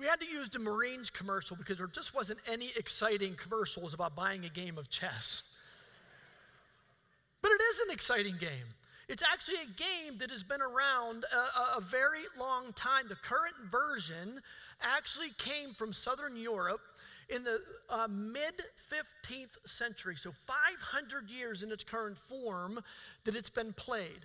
We had to use the Marines commercial because there just wasn't any exciting commercials about buying a game of chess. But it is an exciting game. It's actually a game that has been around a, a, very long time. The current version actually came from Southern Europe in the uh, mid 15th century, so 500 years in its current form that it's been played.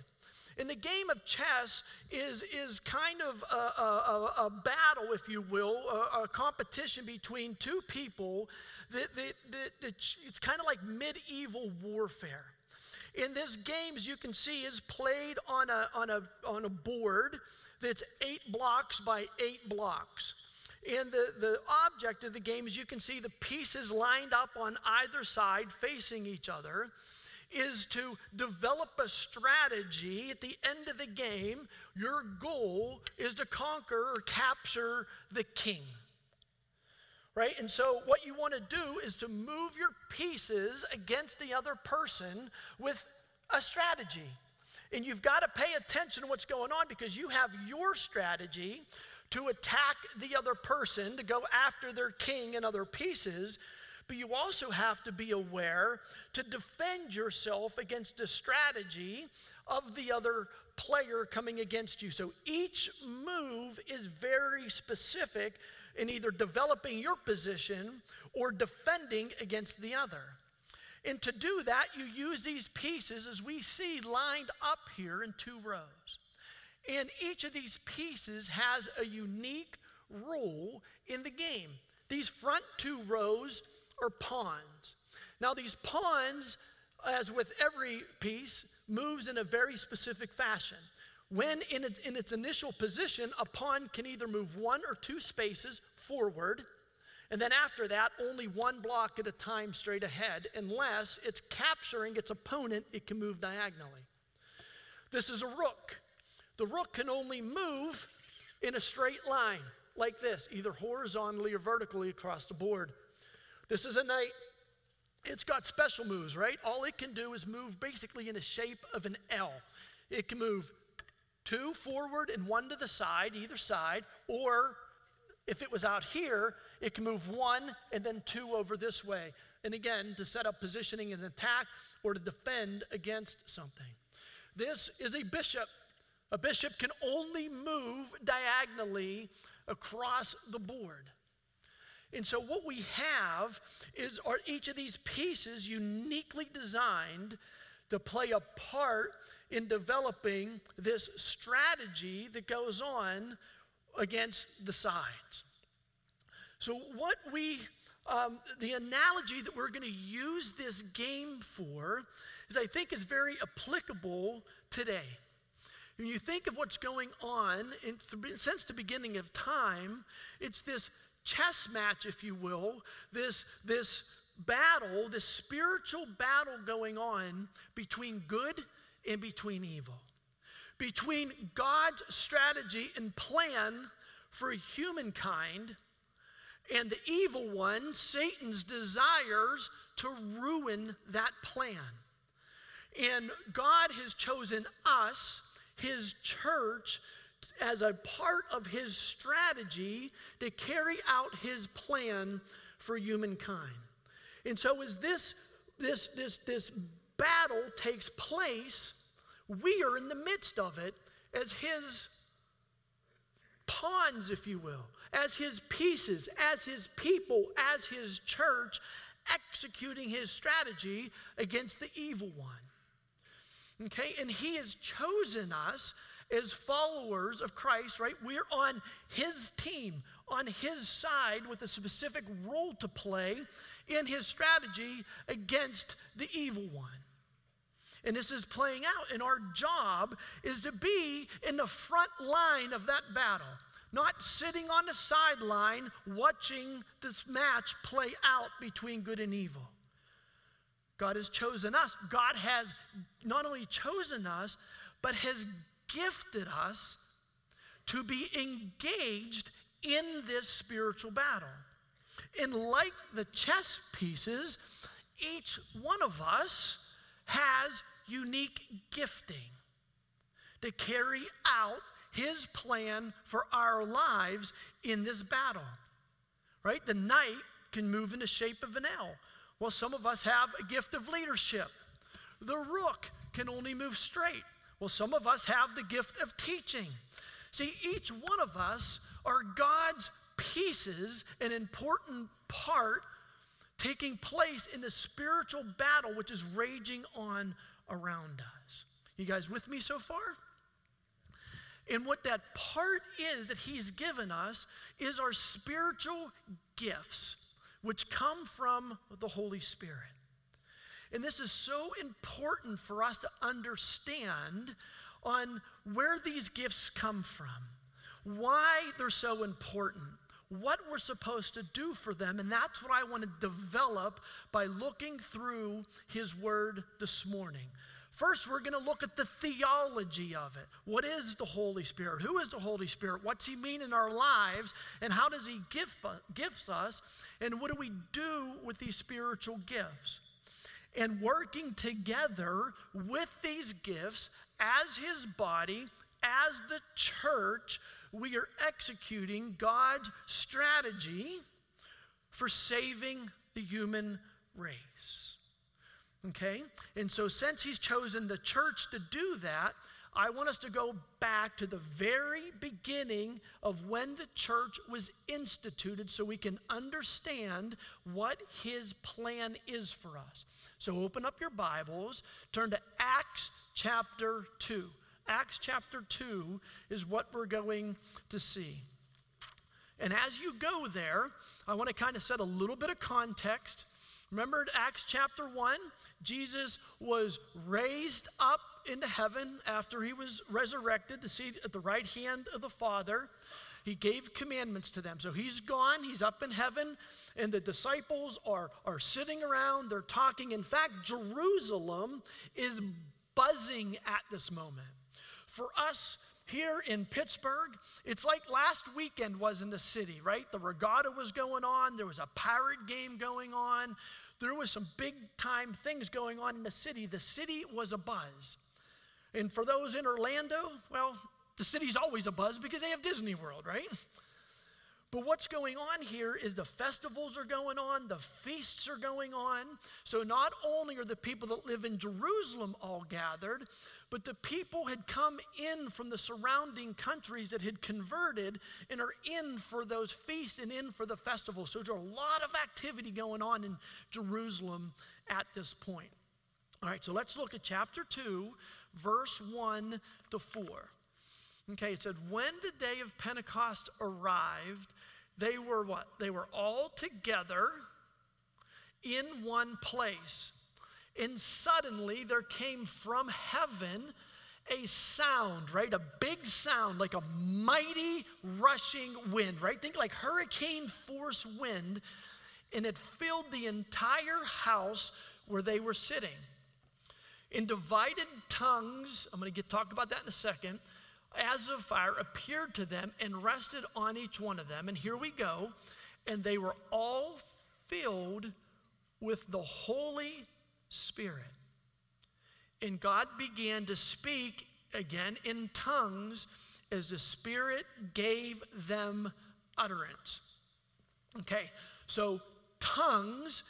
And the game of chess is, is kind of a, a, a battle, if you will, a, a competition between two people that, that, that, it's kind of like medieval warfare. In this game, as you can see, is played on a, on a, on a board that's eight blocks by eight blocks. And the, the object of the game, as you can see, the pieces lined up on either side facing each other, is to develop a strategy at the end of the game. Your goal is to conquer or capture the king. Right? And so, what you want to do is to move your pieces against the other person with a strategy. And you've got to pay attention to what's going on because you have your strategy to attack the other person, to go after their king and other pieces. But you also have to be aware to defend yourself against a strategy of the other player coming against you. So each move is very specific in either developing your position or defending against the other. And to do that, you use these pieces as we see lined up here in two rows. And each of these pieces has a unique role in the game. These front two rows are pawns. Now, these pawns, as with every piece, moves in a very specific fashion. When in its, in its initial position, a pawn can either move one or two spaces forward, and then after that, only one block at a time straight ahead, unless it's capturing its opponent, it can move diagonally. This is a rook. The rook can only move in a straight line, like this, either horizontally or vertically across the board. This is a knight. It's got special moves, right? All it can do is move basically in the shape of an L. It can move two forward and one to the side, either side, or if it was out here, it can move one and then two over this way. And again, to set up positioning and attack or to defend against something. This is a bishop. A bishop can only move diagonally across the board. And so, what we have is are each of these pieces uniquely designed to play a part in developing this strategy that goes on against the sides. So, what we, um, the analogy that we're going to use this game for is I think is very applicable today. When you think of what's going on in, since the beginning of time, it's this chess match, if you will, this, this battle, this spiritual battle going on between good and between evil between God's strategy and plan for humankind and the evil one, Satan's desires to ruin that plan. And God has chosen us, his church, as a part of his strategy to carry out his plan for humankind. And so as this this this this battle takes place, we are in the midst of it as his pawns, if you will, as his pieces, as his people, as his church, executing his strategy against the evil one. Okay, and he has chosen us as followers of Christ, right? We're on his team, on his side, with a specific role to play in his strategy against the evil one. And this is playing out. And our job is to be in the front line of that battle, not sitting on the sideline watching this match play out between good and evil. God has chosen us. God has not only chosen us, but has gifted us to be engaged in this spiritual battle. And like the chess pieces, each one of us has unique gifting to carry out his plan for our lives in this battle. Right? The knight can move in the shape of an L. Well, some of us have a gift of leadership. The rook can only move straight. Well, some of us have the gift of teaching. See, each one of us are God's pieces, an important part taking place in the spiritual battle which is raging on around us. You guys with me so far? And what that part is that He's given us is our spiritual gifts, which come from the Holy Spirit. And this is so important for us to understand on where these gifts come from, why they're so important, what we're supposed to do for them. And that's what I want to develop by looking through His Word this morning. First, we're going to look at the theology of it. What is the Holy Spirit? Who is the Holy Spirit? What's He mean in our lives? And how does He give, gifts us? And what do we do with these spiritual gifts? And working together with these gifts as His body, as the church, we are executing God's strategy for saving the human race. Okay? And so, since he's chosen the church to do that, I want us to go back to the very beginning of when the church was instituted so we can understand what his plan is for us. So, open up your Bibles, turn to Acts chapter 2. Acts chapter 2 is what we're going to see. And as you go there, I want to kind of set a little bit of context Remember Acts chapter 1? Jesus was raised up into heaven after he was resurrected to see at the right hand of the Father. He gave commandments to them. So he's gone, he's up in heaven, and the disciples are, are sitting around, they're talking. In fact, Jerusalem is buzzing at this moment. For us, here in Pittsburgh, it's like last weekend was in the city, right? The regatta was going on, there was a pirate game going on, there was some big time things going on in the city. The city was a buzz. And for those in Orlando, well, the city's always a buzz because they have Disney World, right? But what's going on here is the festivals are going on, the feasts are going on. So not only are the people that live in Jerusalem all gathered, but the people had come in from the surrounding countries that had converted and are in for those feasts and in for the festivals. So there's a lot of activity going on in Jerusalem at this point. All right, so let's look at chapter 2, verse 1 to 4. Okay, it said, When the day of Pentecost arrived, they were what? They were all together in one place. And suddenly there came from heaven a sound, right? A big sound, like a mighty rushing wind, right? Think like hurricane force wind. And it filled the entire house where they were sitting. In divided tongues, I'm going to get talk about that in a second, as of fire appeared to them and rested on each one of them. And here we go. And they were all filled with the Holy Spirit. And God began to speak again in tongues as the Spirit gave them utterance. Okay, so tongues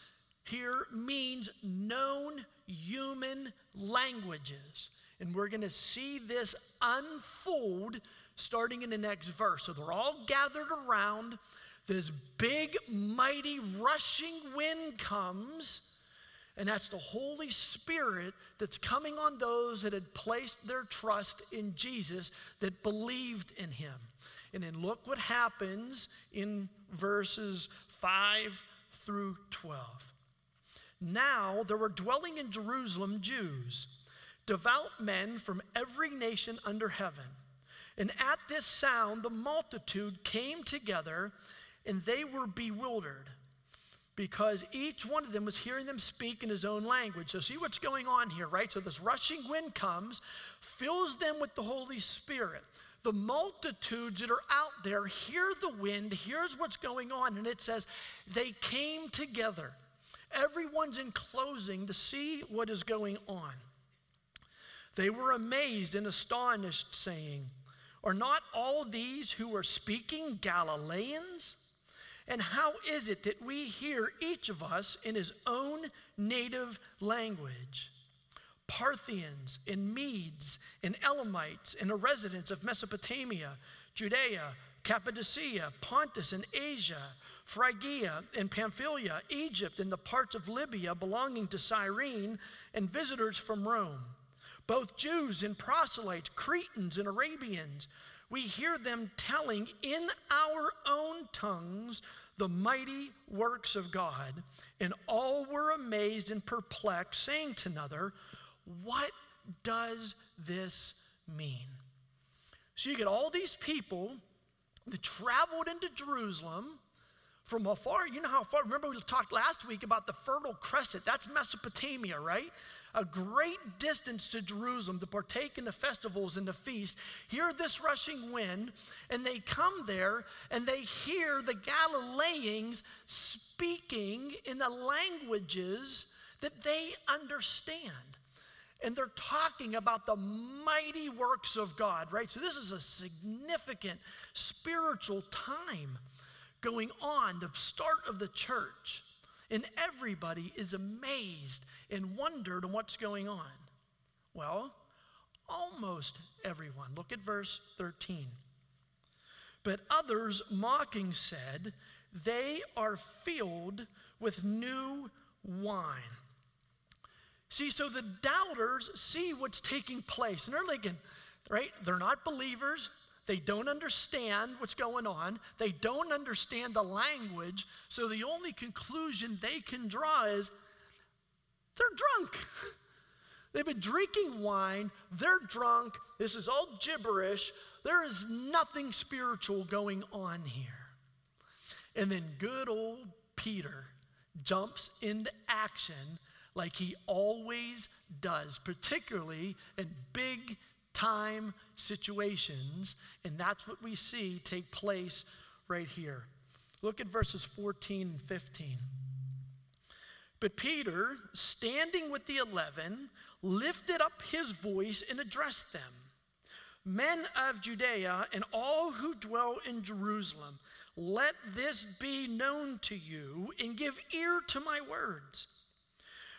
here means known human languages. And we're going to see this unfold starting in the next verse. So they're all gathered around. This big, mighty, rushing wind comes and that's the Holy Spirit that's coming on those that had placed their trust in Jesus, that believed in him. And then look what happens in verses 5 through 12. Now there were dwelling in Jerusalem Jews, devout men from every nation under heaven. And at this sound, the multitude came together, and they were bewildered because each one of them was hearing them speak in his own language. So, see what's going on here, right? So, this rushing wind comes, fills them with the Holy Spirit. The multitudes that are out there hear the wind, hears what's going on, and it says they came together. Everyone's enclosing to see what is going on. They were amazed and astonished, saying, Are not all these who are speaking Galileans? And how is it that we hear each of us in his own native language? Parthians and Medes and Elamites and the residents of Mesopotamia, Judea, Cappadocia, Pontus and Asia, Phrygia and Pamphylia, Egypt and the parts of Libya belonging to Cyrene, and visitors from Rome, both Jews and proselytes, Cretans and Arabians. We hear them telling in our own tongues the mighty works of God, and all were amazed and perplexed, saying to another, What does this mean? So you get all these people that traveled into Jerusalem from afar. You know how far? Remember, we talked last week about the Fertile Crescent. That's Mesopotamia, right? A great distance to Jerusalem to partake in the festivals and the feasts. Hear this rushing wind, and they come there and they hear the Galileans speaking in the languages that they understand. And they're talking about the mighty works of God, right? So, this is a significant spiritual time going on, the start of the church. And everybody is amazed and wondered on what's going on. Well, almost everyone. Look at verse 13. But others mocking said, They are filled with new wine. See, so the doubters see what's taking place, and they're thinking, right? They're not believers. They don't understand what's going on. They don't understand the language. So the only conclusion they can draw is they're drunk. They've been drinking wine. They're drunk. This is all gibberish. There is nothing spiritual going on here. And then good old Peter jumps into action like he always does, particularly in big time situations, and that's what we see take place right here. Look at verses 14 and 15. But Peter, standing with the eleven, lifted up his voice and addressed them Men of Judea and all who dwell in Jerusalem, let this be known to you and give ear to my words.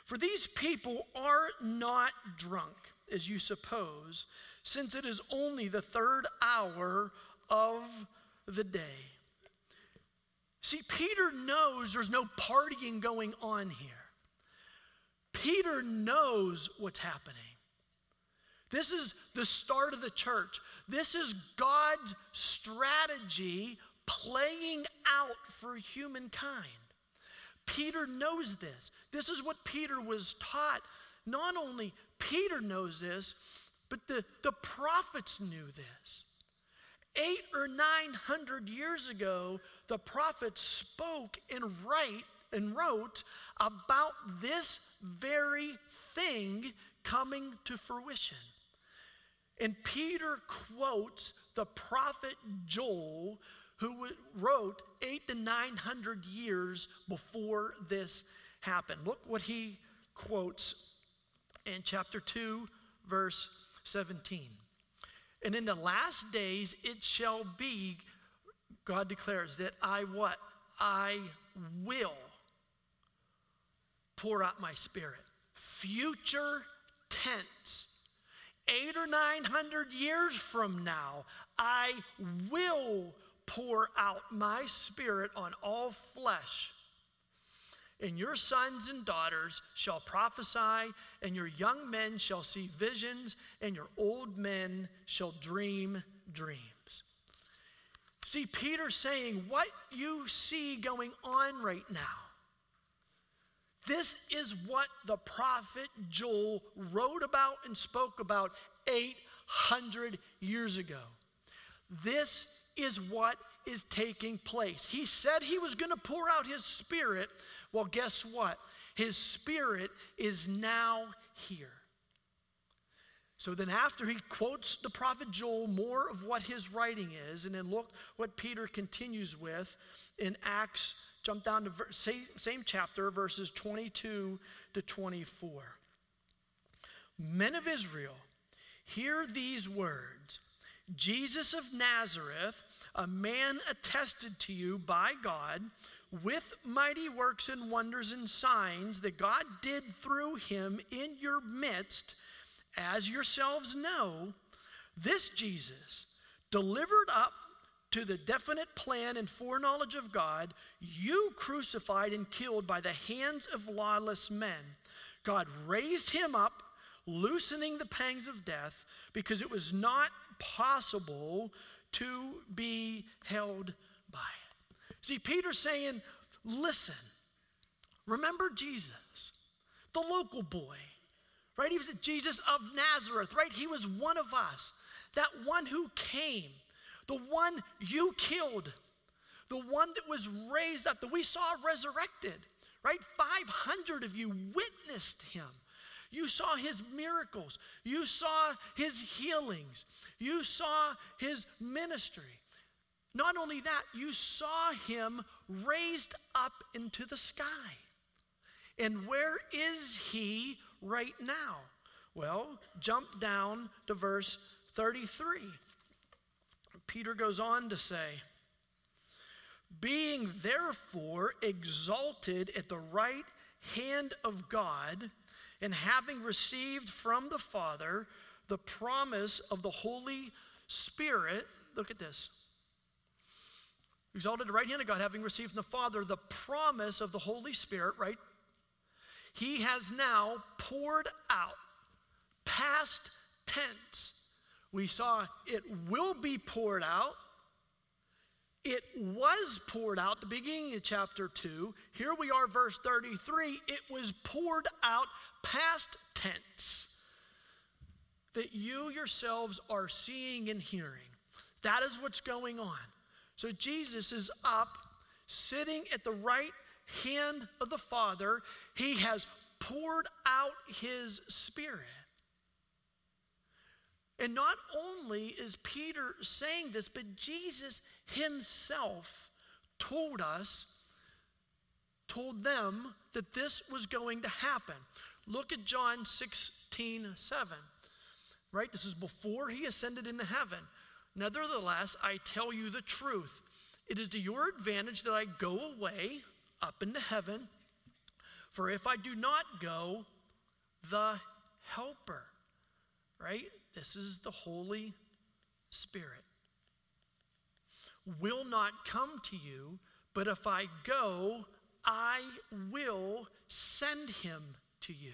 For these people are not drunk as you suppose, since it is only the third hour of the day. See, Peter knows there's no partying going on here. Peter knows what's happening. This is the start of the church. This is God's strategy playing out for humankind. Peter knows this. This is what Peter was taught. Not only Peter knows this, but the, the prophets knew this. Eight or nine hundred years ago, the prophets spoke and write and wrote about this very thing coming to fruition. And Peter quotes the prophet Joel, who wrote eight to nine hundred years before this happened. Look what he quotes in chapter 2, verse 17. And in the last days it shall be, God declares, that I what? I will pour out my spirit. Future tense. Eight or nine hundred years from now, I will pour out my spirit on all flesh. And your sons and daughters shall prophesy, and your young men shall see visions, and your old men shall dream dreams. See, Peter saying, What you see going on right now, this is what the prophet Joel wrote about and spoke about 800 years ago. This is what is taking place. He said he was going to pour out his spirit well, guess what? His spirit is now here. So then, after he quotes the prophet Joel, more of what his writing is, and then look what Peter continues with in Acts, jump down to ver- same, same chapter, verses 22 to 24. Men of Israel, hear these words Jesus of Nazareth, a man attested to you by God with mighty works and wonders and signs that God did through him in your midst, as yourselves know, this Jesus, delivered up to the definite plan and foreknowledge of God, you crucified and killed by the hands of lawless men. God raised him up, loosening the pangs of death, because it was not possible to be held by it. See, Peter's saying, listen, remember Jesus, the local boy, right? He was Jesus of Nazareth, right? He was one of us, that one who came, the one you killed, the one that was raised up, that we saw resurrected, right? 500 of you witnessed him. You saw his miracles. You saw his healings. You saw his ministry. Not only that, you saw him raised up into the sky. And where is he right now? Well, jump down to verse 33. Peter goes on to say, Being therefore exalted at the right hand of God, and having received from the Father the promise of the Holy Spirit, look at this exalted the right hand of God, having received from the Father the promise of the Holy Spirit, right? He has now poured out, past tense. We saw it will be poured out. It was poured out, the beginning of chapter 2. Here we are, verse 33. It was poured out, past tense. That you yourselves are seeing and hearing. That is what's going on. So Jesus is up, sitting at the right hand of the Father. He has poured out his Spirit. And not only is Peter saying this, but Jesus himself told us, told them that this was going to happen. Look at John 16, 7. Right? This is before he ascended into heaven. Nevertheless, I tell you the truth. It is to your advantage that I go away up into heaven. For if I do not go, the Helper, right? This is the Holy Spirit, will not come to you, but if I go, I will send him to you.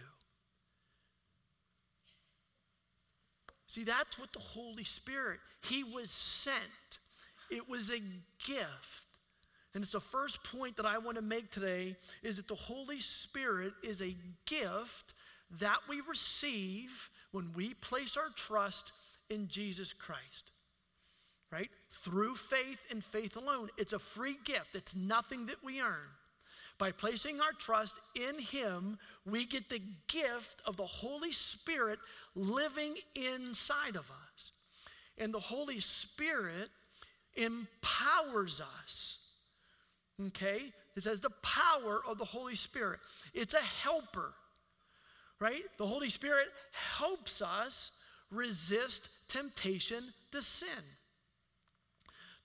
See, that's what the Holy Spirit, He was sent. It was a gift. And it's the first point that I want to make today is that the Holy Spirit is a gift that we receive when we place our trust in Jesus Christ. Right? Through faith and faith alone. It's a free gift. It's nothing that we earn. By placing our trust in Him, we get the gift of the Holy Spirit living inside of us. And the Holy Spirit empowers us. Okay? It says the power of the Holy Spirit. It's a helper, right? The Holy Spirit helps us resist temptation to sin.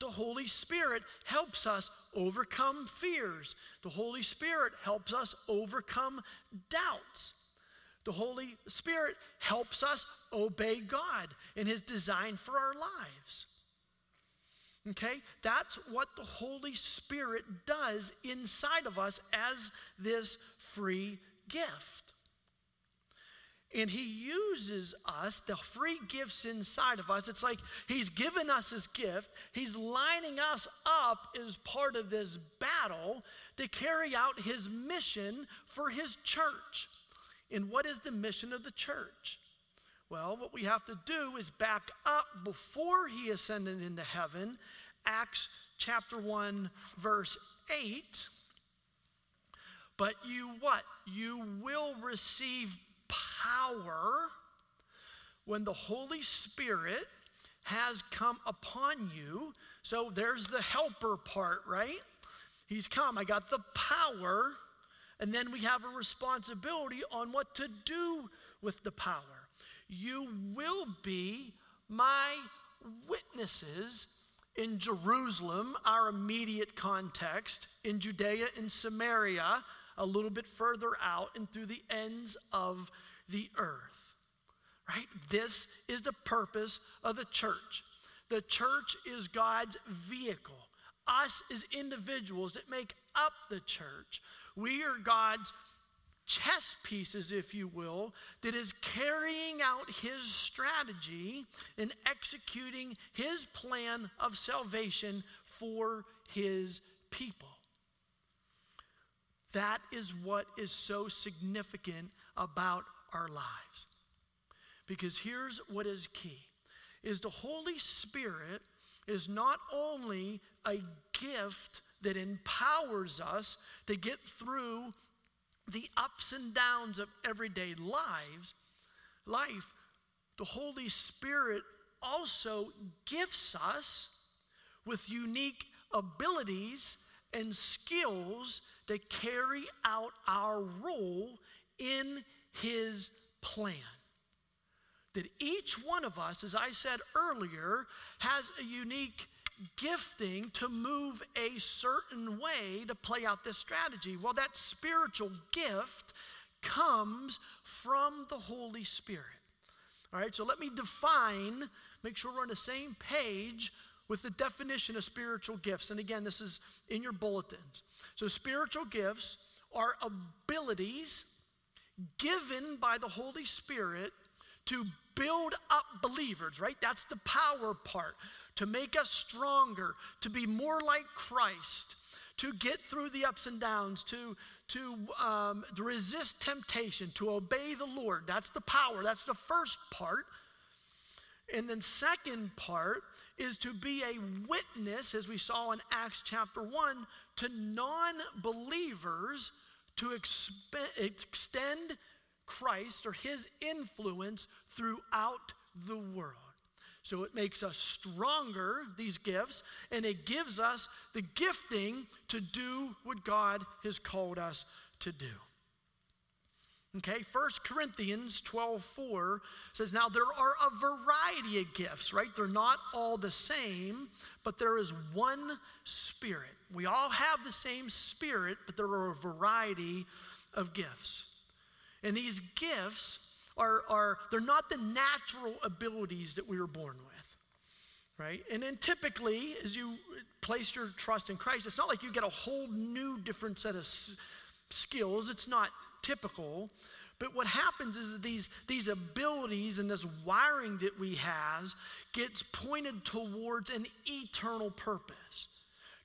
The Holy Spirit helps us overcome fears. The Holy Spirit helps us overcome doubts. The Holy Spirit helps us obey God and His design for our lives. Okay? That's what the Holy Spirit does inside of us as this free gift. And he uses us, the free gifts inside of us. It's like he's given us his gift. He's lining us up as part of this battle to carry out his mission for his church. And what is the mission of the church? Well, what we have to do is back up before he ascended into heaven, Acts chapter 1, verse 8. But you what? You will receive power when the Holy Spirit has come upon you. So there's the helper part, right? He's come. I got the power. And then we have a responsibility on what to do with the power. You will be my witnesses in Jerusalem, our immediate context, in Judea and Samaria, a little bit further out, and through the ends of the earth. Right? This is the purpose of the church. The church is God's vehicle. Us as individuals that make up the church, we are God's chess pieces, if you will, that is carrying out his strategy and executing his plan of salvation for his people. That is what is so significant about our lives. Because here's what is key is the Holy Spirit is not only a gift that empowers us to get through the ups and downs of everyday lives, life, the Holy Spirit also gifts us with unique abilities and skills to carry out our role in His plan. That each one of us, as I said earlier, has a unique gifting to move a certain way to play out this strategy. Well, that spiritual gift comes from the Holy Spirit. All right, so let me define, make sure we're on the same page with the definition of spiritual gifts. And again, this is in your bulletins. So, spiritual gifts are abilities given by the Holy Spirit to build up believers, right? That's the power part to make us stronger, to be more like Christ, to get through the ups and downs, to, to, um, to resist temptation, to obey the Lord. That's the power. That's the first part. And then, second part is to be a witness, as we saw in Acts chapter 1, to non believers to exp- extend Christ or his influence throughout the world. So it makes us stronger, these gifts, and it gives us the gifting to do what God has called us to do. Okay, 1 Corinthians 12 4 says, Now there are a variety of gifts, right? They're not all the same, but there is one Spirit. We all have the same Spirit, but there are a variety of gifts. And these gifts are, are they're not the natural abilities that we were born with right? And then typically, as you place your trust in Christ, it's not like you get a whole new different set of skills. It's not typical. But what happens is these, these abilities and this wiring that we has gets pointed towards an eternal purpose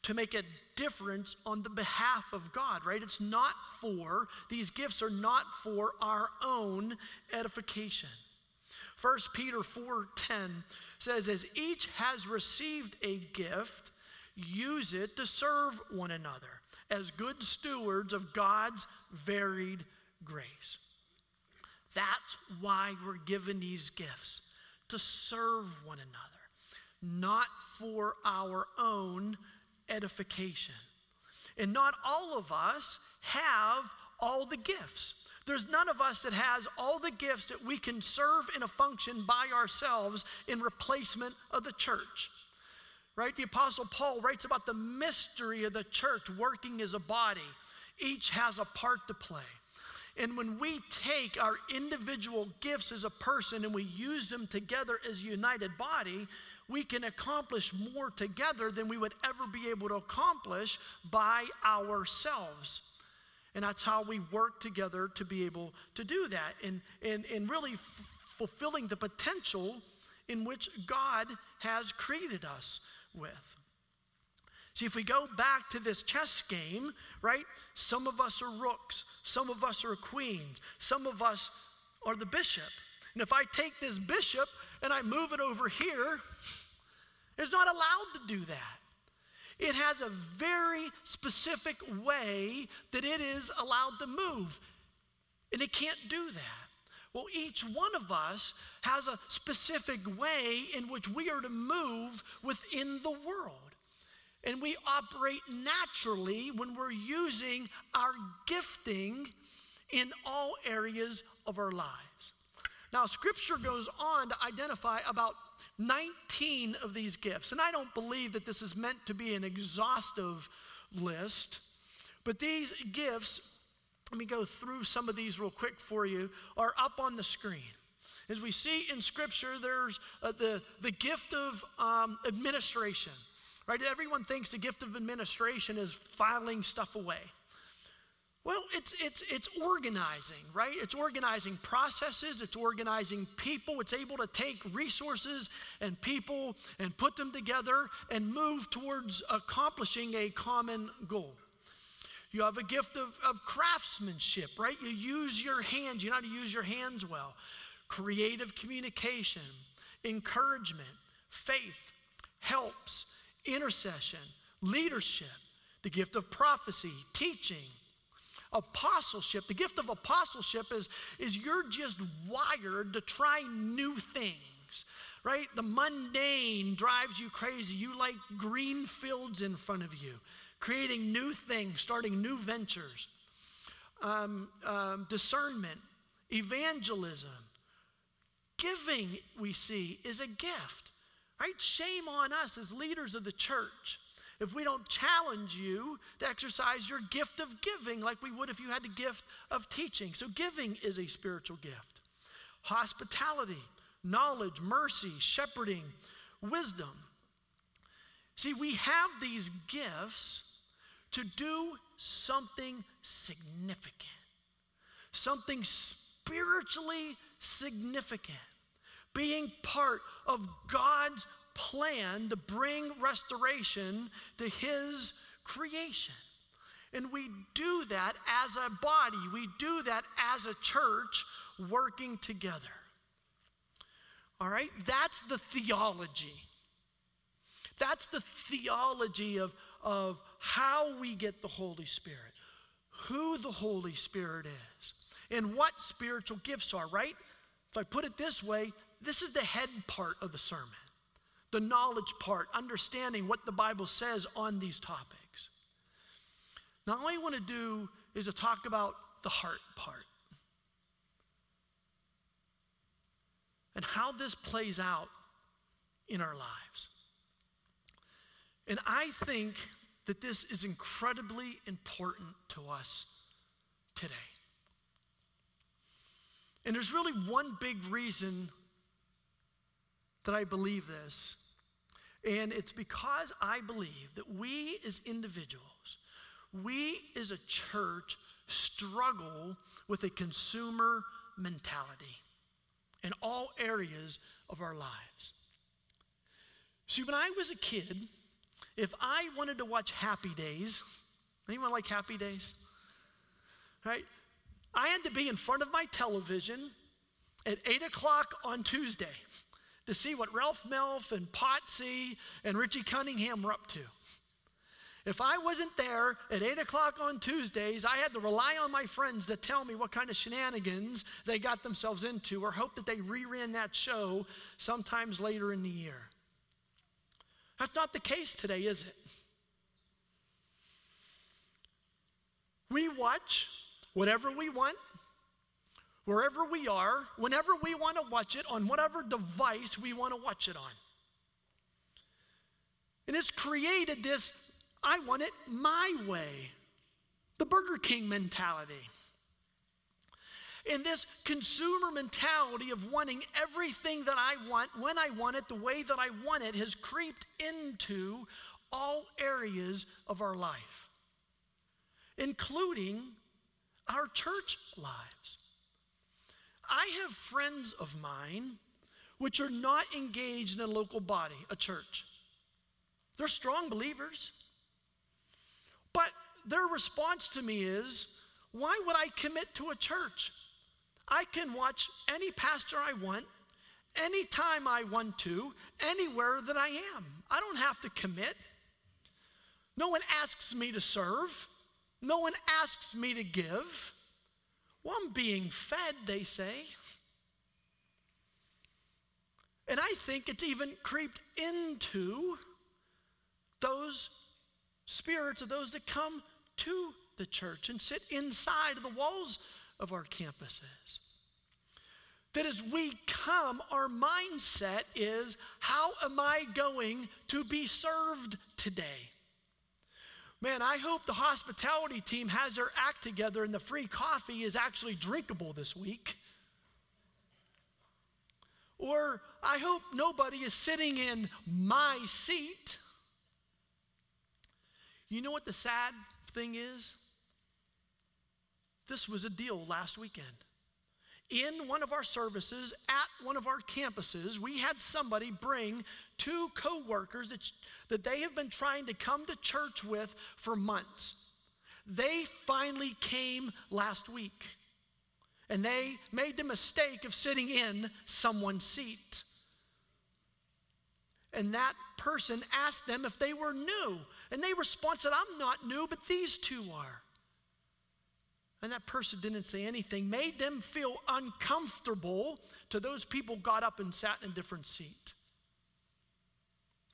to make a difference on the behalf of God, right? It's not for, these gifts are not for our own edification. 1 Peter 4:10 says as each has received a gift, use it to serve one another as good stewards of God's varied grace. That's why we're given these gifts to serve one another, not for our own edification. And not all of us have all the gifts. There's none of us that has all the gifts that we can serve in a function by ourselves in replacement of the church. Right? The Apostle Paul writes about the mystery of the church working as a body. Each has a part to play. And when we take our individual gifts as a person and we use them together as a united body, we can accomplish more together than we would ever be able to accomplish by ourselves. And that's how we work together to be able to do that and, and, and really f- fulfilling the potential in which God has created us with. See, if we go back to this chess game, right? Some of us are rooks, some of us are queens, some of us are the bishop. And if I take this bishop and I move it over here, it's not allowed to do that. It has a very specific way that it is allowed to move, and it can't do that. Well, each one of us has a specific way in which we are to move within the world. And we operate naturally when we're using our gifting in all areas of our lives. Now, scripture goes on to identify about 19 of these gifts. And I don't believe that this is meant to be an exhaustive list, but these gifts, let me go through some of these real quick for you, are up on the screen. As we see in Scripture, there's uh, the, the gift of um, administration, right? Everyone thinks the gift of administration is filing stuff away. Well, it's, it's, it's organizing, right? It's organizing processes, it's organizing people. It's able to take resources and people and put them together and move towards accomplishing a common goal. You have a gift of, of craftsmanship, right? You use your hands, you know how to use your hands well. Creative communication, encouragement, faith, helps, intercession, leadership, the gift of prophecy, teaching apostleship, the gift of apostleship is, is you're just wired to try new things, right? The mundane drives you crazy. You like green fields in front of you, creating new things, starting new ventures. Um, um, discernment, evangelism, giving, we see, is a gift, right? Shame on us as leaders of the church if we don't challenge you to exercise your gift of giving like we would if you had the gift of teaching. So, giving is a spiritual gift. Hospitality, knowledge, mercy, shepherding, wisdom. See, we have these gifts to do something significant, something spiritually significant, being part of God's plan to bring restoration to his creation. And we do that as a body, we do that as a church working together. All right? That's the theology. That's the theology of, of how we get the Holy Spirit, who the Holy Spirit is, and what spiritual gifts are, right? If I put it this way, this is the head part of the sermon the knowledge part, understanding what the Bible says on these topics. Now, all I want to do is to talk about the heart part and how this plays out in our lives. And I think that this is incredibly important to us today. And there's really one big reason that I believe this. And it's because I believe that we as individuals, we as a church struggle with a consumer mentality in all areas of our lives. See, when I was a kid, if I wanted to watch Happy Days, anyone like Happy Days? Right? I had to be in front of my television at 8 o'clock on Tuesday to see what Ralph Malph and Potsy and Richie Cunningham were up to. If I wasn't there at 8 o'clock on Tuesdays, I had to rely on my friends to tell me what kind of shenanigans they got themselves into or hope that they reran that show sometimes later in the year. That's not the case today, is it? We watch whatever we want, wherever we are, whenever we want to watch it, on whatever device we want to watch it on. And it's created this I want it my way, the Burger King mentality. And this consumer mentality of wanting everything that I want, when I want it, the way that I want it, has creeped into all areas of our life, including our church lives. I have friends of mine which are not engaged in a local body, a church. They're strong believers. But their response to me is, why would I commit to a church? I can watch any pastor I want, anytime I want to, anywhere that I am. I don't have to commit. No one asks me to serve, no one asks me to give. Well, I'm being fed, they say. And I think it's even creeped into those spirits of those that come to the church and sit inside the walls of our campuses. that as we come, our mindset is how am I going to be served today? Man, I hope the hospitality team has their act together and the free coffee is actually drinkable this week. Or I hope nobody is sitting in my seat. You know what the sad thing is? This was a deal last weekend. In one of our services at one of our campuses, we had somebody bring two coworkers that, that they have been trying to come to church with for months. They finally came last week and they made the mistake of sitting in someone's seat. And that person asked them if they were new. And they responded, I'm not new, but these two are. And that person didn't say anything, made them feel uncomfortable to those people got up and sat in a different seat.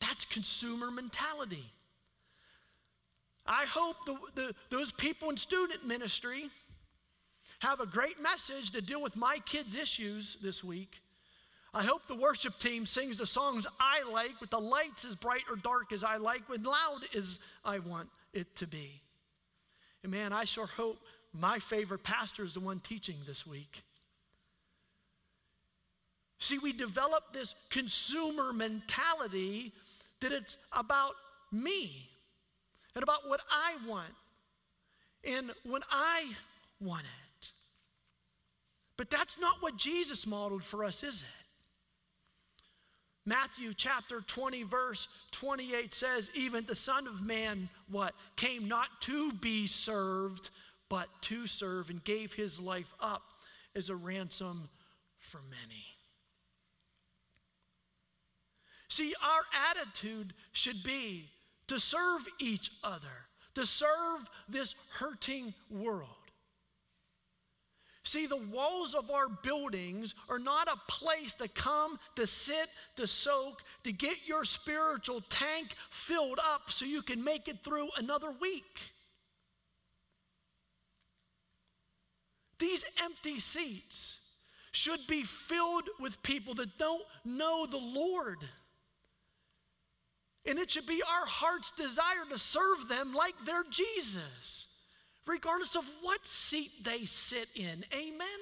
That's consumer mentality. I hope the, the, those people in student ministry have a great message to deal with my kids' issues this week. I hope the worship team sings the songs I like with the lights as bright or dark as I like, with loud as I want it to be. And man, I sure hope my favorite pastor is the one teaching this week. See, we develop this consumer mentality that it's about me and about what I want and when I want it. But that's not what Jesus modeled for us, is it? Matthew chapter 20, verse 28 says, Even the Son of Man, what? Came not to be served, but to serve, and gave his life up as a ransom for many. See, our attitude should be to serve each other, to serve this hurting world. See, the walls of our buildings are not a place to come, to sit, to soak, to get your spiritual tank filled up so you can make it through another week. These empty seats should be filled with people that don't know the Lord. And it should be our heart's desire to serve them like they're Jesus, regardless of what seat they sit in. Amen?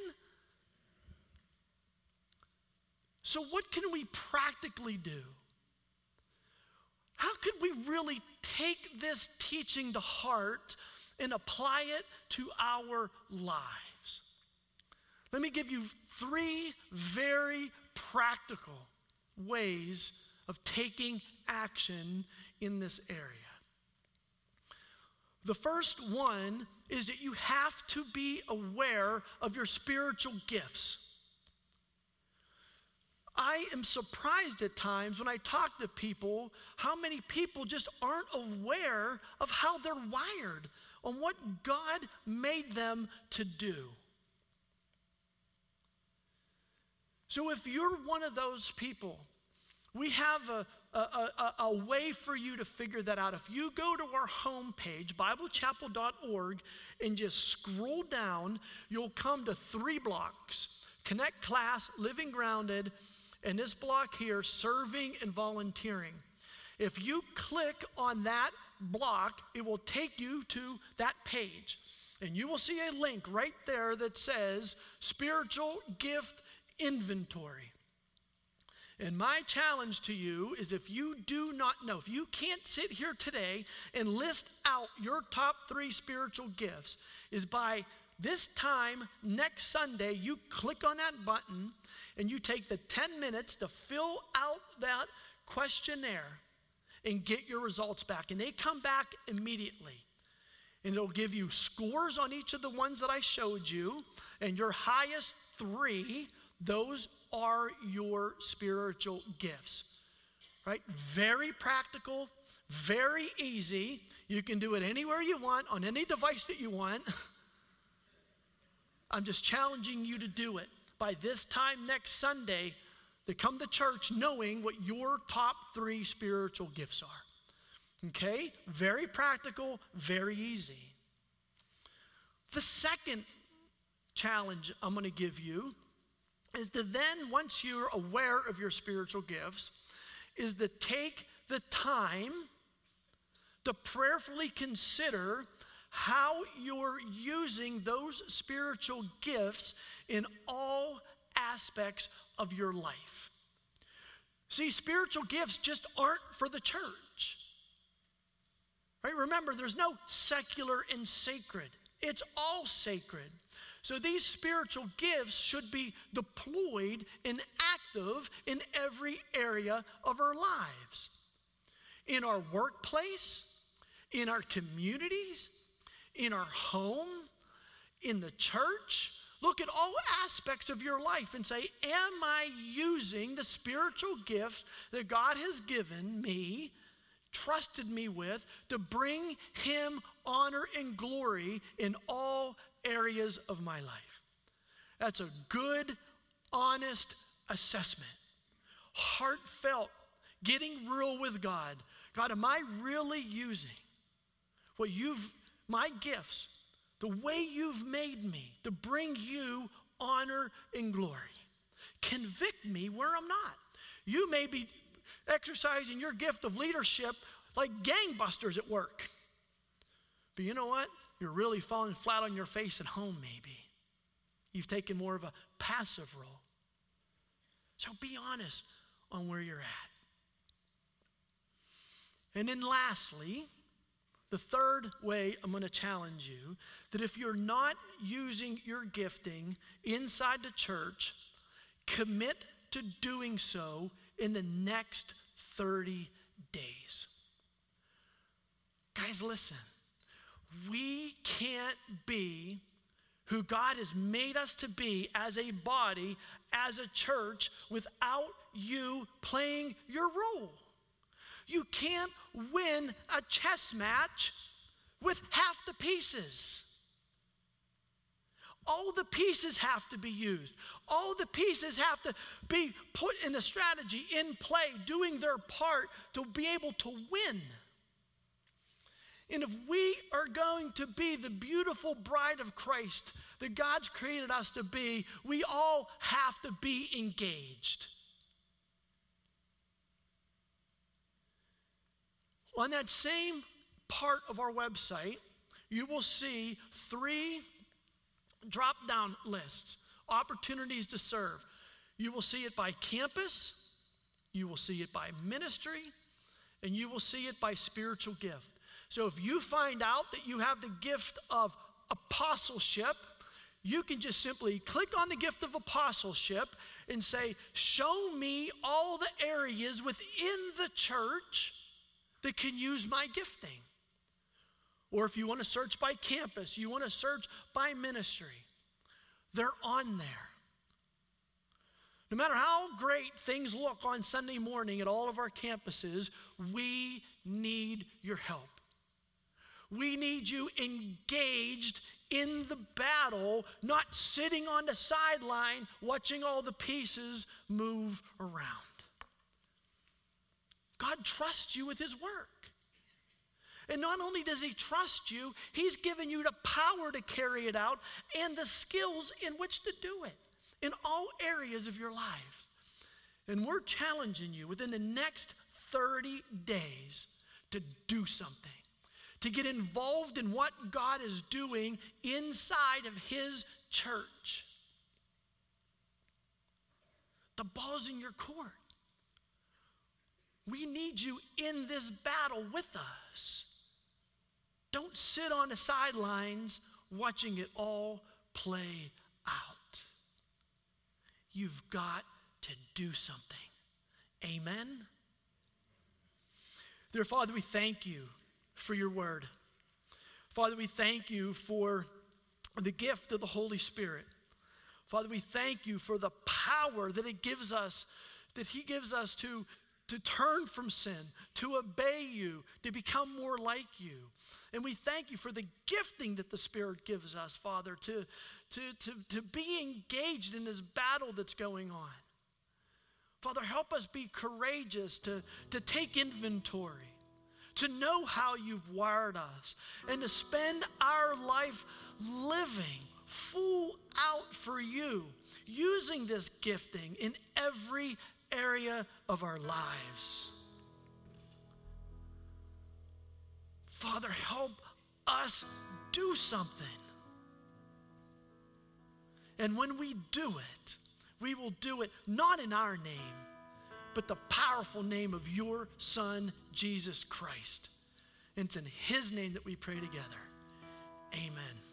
So, what can we practically do? How could we really take this teaching to heart and apply it to our lives? Let me give you three very practical ways of taking action in this area. The first one is that you have to be aware of your spiritual gifts. I am surprised at times when I talk to people how many people just aren't aware of how they're wired, on what God made them to do. So if you're one of those people, we have a, a, a, a, way for you to figure that out. If you go to our homepage, BibleChapel.org, and just scroll down, you'll come to three blocks Connect Class, Living Grounded, and this block here, Serving and Volunteering. If you click on that block, it will take you to that page. And you will see a link right there that says Spiritual Gift Inventory. And my challenge to you is if you do not know, if you can't sit here today and list out your top three spiritual gifts, is by this time next Sunday, you click on that button and you take the 10 minutes to fill out that questionnaire and get your results back. And they come back immediately. And it'll give you scores on each of the ones that I showed you, and your highest three, those are your spiritual gifts. Right? Very practical, very easy. You can do it anywhere you want, on any device that you want. I'm just challenging you to do it. By this time next Sunday, to come to church knowing what your top three spiritual gifts are. Okay? Very practical, very easy. The second challenge I'm going to give you is to then, once you're aware of your spiritual gifts, is to take the time to prayerfully consider how you're using those spiritual gifts in all aspects of your life. See, spiritual gifts just aren't for the church. Right? Remember, there's no secular and sacred, it's all sacred. So these spiritual gifts should be deployed and active in every area of our lives. In our workplace, in our communities, in our home, in the church. Look at all aspects of your life and say, Am I using the spiritual gifts that God has given me, trusted me with, to bring Him honor and glory in all areas of my life? That's a good, honest assessment. Heartfelt, getting real with God. God, am I really using what you've my gifts, the way you've made me to bring you honor and glory. Convict me where I'm not. You may be exercising your gift of leadership like gangbusters at work. But you know what? You're really falling flat on your face at home, maybe. You've taken more of a passive role. So be honest on where you're at. And then lastly, the third way I'm going to challenge you that if you're not using your gifting inside the church, commit to doing so in the next 30 days. Guys, listen. We can't be who God has made us to be as a body, as a church, without you playing your role. You can't win a chess match with half the pieces. All the pieces have to be used. All the pieces have to be put in a strategy, in play, doing their part to be able to win. And if we are going to be the beautiful bride of Christ that God's created us to be, we all have to be engaged. On that same part of our website, you will see three drop down lists opportunities to serve. You will see it by campus, you will see it by ministry, and you will see it by spiritual gift. So if you find out that you have the gift of apostleship, you can just simply click on the gift of apostleship and say, Show me all the areas within the church that can use my gifting. Or if you want to search by campus, you want to search by ministry, they're on there. No matter how great things look on Sunday morning at all of our campuses, we need your help. We need you engaged in the battle, not sitting on the sideline watching all the pieces move around. God trusts you with His work. And not only does He trust you, He's given you the power to carry it out and the skills in which to do it in all areas of your life. And we're challenging you within the next 30 days to do something, to get involved in what God is doing inside of His church. The ball's in your court. We need you in this battle with us. Don't sit on the sidelines watching it all play out. You've got to do something. Amen. Dear Father, we thank you for your word. Father, we thank you for the gift of the Holy Spirit. Father, we thank you for the power that it gives us, that He gives us to to turn from sin, to obey you, to become more like you. And we thank you for the gifting that the Spirit gives us, Father, to, to, to, to be engaged in this battle that's going on. Father, help us be courageous to, to take inventory, to know how you've wired us, and to spend our life living full out for you, using this gifting in every area of our lives. Father, help us do something. And when we do it, we will do it not in our name, but the powerful name of your Son, Jesus Christ. And it's in His name that we pray together. Amen.